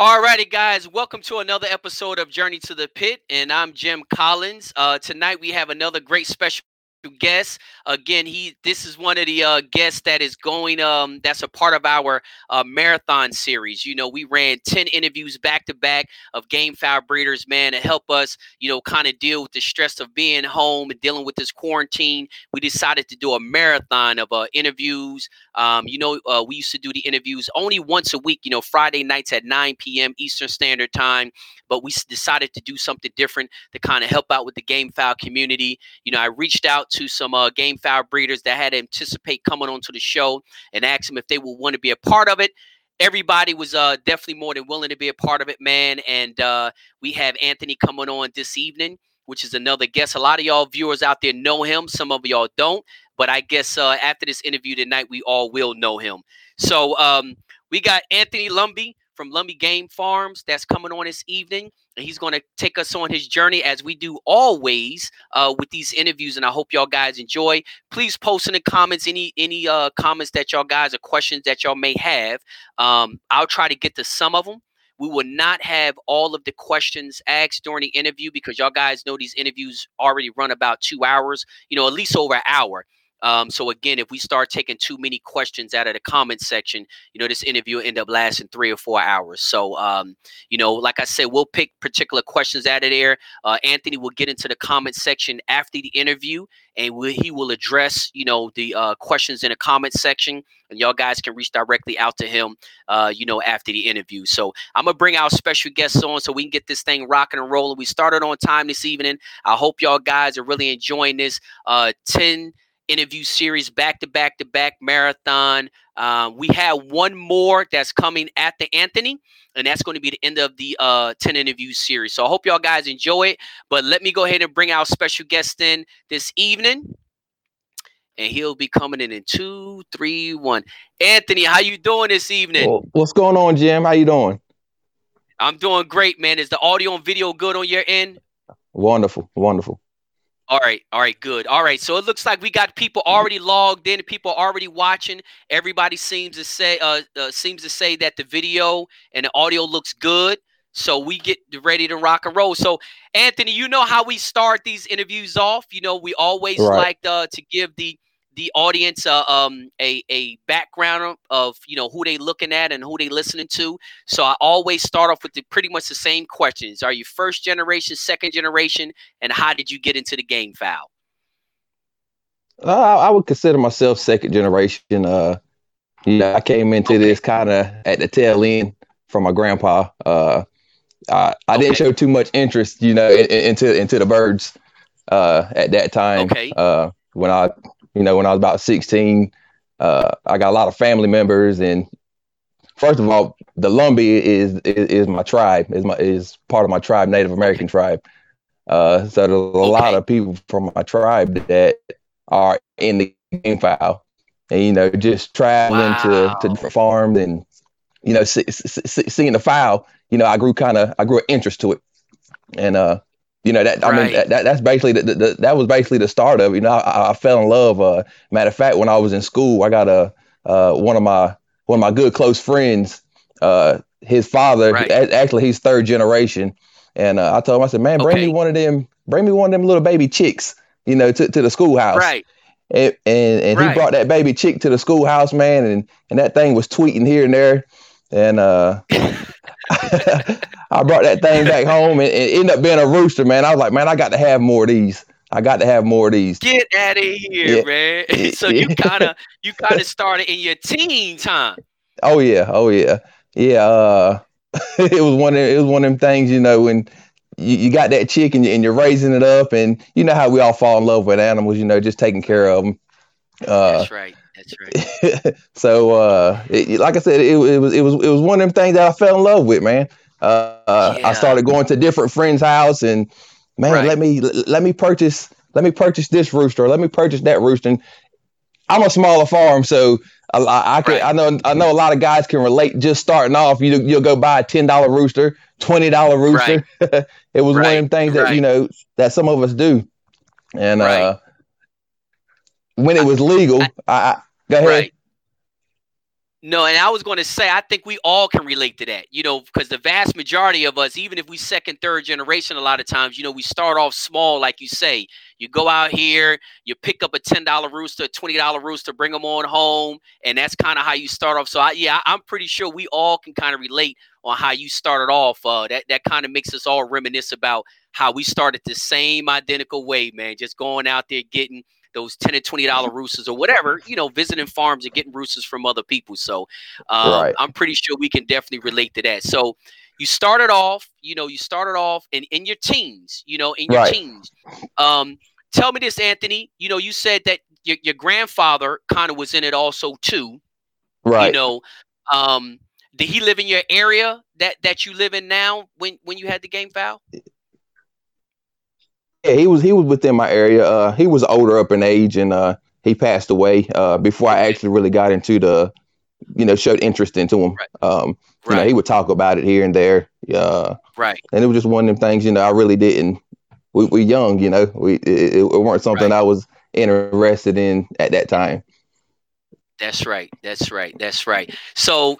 Alrighty, guys, welcome to another episode of Journey to the Pit, and I'm Jim Collins. Uh, tonight we have another great special guest. Again, he this is one of the uh, guests that is going. Um, that's a part of our uh, marathon series. You know, we ran ten interviews back to back of game fowl breeders, man, to help us, you know, kind of deal with the stress of being home and dealing with this quarantine. We decided to do a marathon of uh, interviews. Um, you know, uh, we used to do the interviews only once a week. You know, Friday nights at 9 p.m. Eastern Standard Time but we decided to do something different to kind of help out with the game fowl community. You know, I reached out to some uh, game fowl breeders that had to anticipate coming onto the show and asked them if they would want to be a part of it. Everybody was uh, definitely more than willing to be a part of it, man. And uh, we have Anthony coming on this evening, which is another guest. A lot of y'all viewers out there know him. Some of y'all don't. But I guess uh, after this interview tonight, we all will know him. So um, we got Anthony Lumby from Lumbee Game Farms that's coming on this evening. And he's going to take us on his journey as we do always uh, with these interviews. And I hope y'all guys enjoy. Please post in the comments any any uh, comments that y'all guys or questions that y'all may have. Um, I'll try to get to some of them. We will not have all of the questions asked during the interview because y'all guys know these interviews already run about two hours, you know, at least over an hour. Um, so again, if we start taking too many questions out of the comment section, you know, this interview will end up lasting three or four hours. So, um, you know, like I said, we'll pick particular questions out of there. Uh, Anthony will get into the comment section after the interview, and we'll, he will address, you know, the uh, questions in the comment section, and y'all guys can reach directly out to him, uh, you know, after the interview. So I'm gonna bring our special guests on so we can get this thing rocking and rolling. We started on time this evening. I hope y'all guys are really enjoying this. Uh, ten interview series back to back to back marathon. Uh, we have one more that's coming at the Anthony, and that's going to be the end of the uh, 10 interview series. So I hope y'all guys enjoy it. But let me go ahead and bring our special guest in this evening. And he'll be coming in in two, three, one. Anthony, how you doing this evening? Well, what's going on, Jim? How you doing? I'm doing great, man. Is the audio and video good on your end? Wonderful, wonderful. All right, all right, good. All right, so it looks like we got people already logged in, people already watching. Everybody seems to say uh, uh, seems to say that the video and the audio looks good. So we get ready to rock and roll. So Anthony, you know how we start these interviews off. You know, we always right. like uh, to give the the audience uh, um, a, a background of you know who they looking at and who they listening to. So I always start off with the, pretty much the same questions: Are you first generation, second generation, and how did you get into the game fowl? Uh, I would consider myself second generation. Uh, yeah, I came into okay. this kind of at the tail end from my grandpa. Uh, I, I okay. didn't show too much interest, you know, in, in, into into the birds uh, at that time. Okay. Uh, when I you know, when I was about 16, uh, I got a lot of family members, and first of all, the Lumbee is, is, is my tribe, is my is part of my tribe, Native American tribe. Uh, so there's a okay. lot of people from my tribe that are in the game fowl, and you know, just traveling wow. to to different farms and you know, see, see, seeing the file. You know, I grew kind of I grew an interest to it, and uh, you know that right. I mean that, that's basically the, the, that was basically the start of it. You know, I, I fell in love. Uh, matter of fact, when I was in school, I got a uh, one of my one of my good close friends. Uh, his father, right. actually, he's third generation, and uh, I told him, I said, "Man, bring okay. me one of them, bring me one of them little baby chicks, you know, to, to the schoolhouse." Right. And and, and right. he brought that baby chick to the schoolhouse, man, and and that thing was tweeting here and there, and uh. I brought that thing back home and it ended up being a rooster, man. I was like, man, I got to have more of these. I got to have more of these. Get out of here, yeah. man. so you kind of you kind of started in your teen time. Oh yeah, oh yeah, yeah. Uh, it was one of it was one of them things, you know, when you, you got that chick and, you, and you're raising it up, and you know how we all fall in love with animals, you know, just taking care of them. Uh, That's right. That's right. so, uh, it, like I said, it, it was it was it was one of them things that I fell in love with, man. Uh, yeah. I started going to different friends' house, and man, right. let me let me purchase let me purchase this rooster, let me purchase that rooster. And I'm a smaller farm, so I, I, I can right. I know I know a lot of guys can relate. Just starting off, you you'll go buy a ten dollar rooster, twenty dollar rooster. Right. it was one of them things that you know that some of us do, and uh, when it was legal, I, I go ahead. No, and I was going to say, I think we all can relate to that, you know, because the vast majority of us, even if we second, third generation, a lot of times, you know, we start off small, like you say. You go out here, you pick up a ten dollar rooster, a twenty dollar rooster, bring them on home, and that's kind of how you start off. So, I, yeah, I'm pretty sure we all can kind of relate on how you started off. Uh, that that kind of makes us all reminisce about how we started the same identical way, man. Just going out there getting those 10 and 20 dollar roosters or whatever you know visiting farms and getting roosters from other people. So um, right. i'm pretty sure we can definitely relate to that. So you started off you know you started off in, in your teens you know in your right. teens. Um, tell me this anthony you know you said that your, your grandfather kind of was in it also too right. you know um, did he live in your area that that you live in now when when you had the game fowl he was he was within my area. Uh, he was older up in age, and uh, he passed away uh, before I actually really got into the, you know, showed interest into him. Right. Um, right. You know, he would talk about it here and there. Uh, right. And it was just one of them things. You know, I really didn't. We were young. You know, we it, it weren't something right. I was interested in at that time. That's right. That's right. That's right. So